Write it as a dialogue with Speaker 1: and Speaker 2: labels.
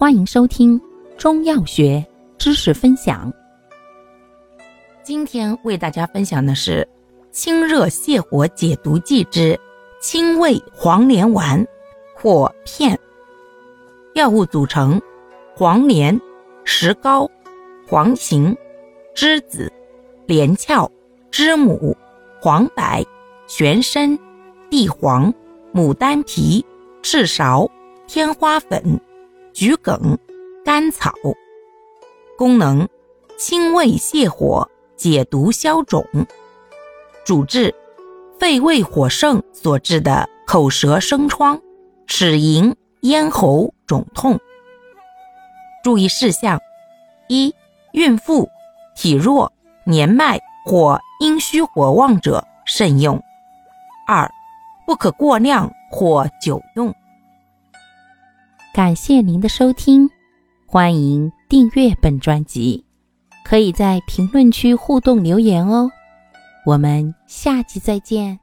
Speaker 1: 欢迎收听中药学知识分享。今天为大家分享的是清热泻火解毒剂之清胃黄连丸或片。药物组成：黄连、石膏、黄芩、栀子、连翘、知母、黄柏、玄参、地黄、牡丹皮、赤芍、天花粉、桔梗、甘草。功能：清胃泻火。解毒消肿，主治肺胃火盛所致的口舌生疮、齿龈、咽喉肿痛。注意事项：一、孕妇、体弱、年迈或阴虚火旺者慎用；二、不可过量或久用。感谢您的收听，欢迎订阅本专辑。可以在评论区互动留言哦，我们下期再见。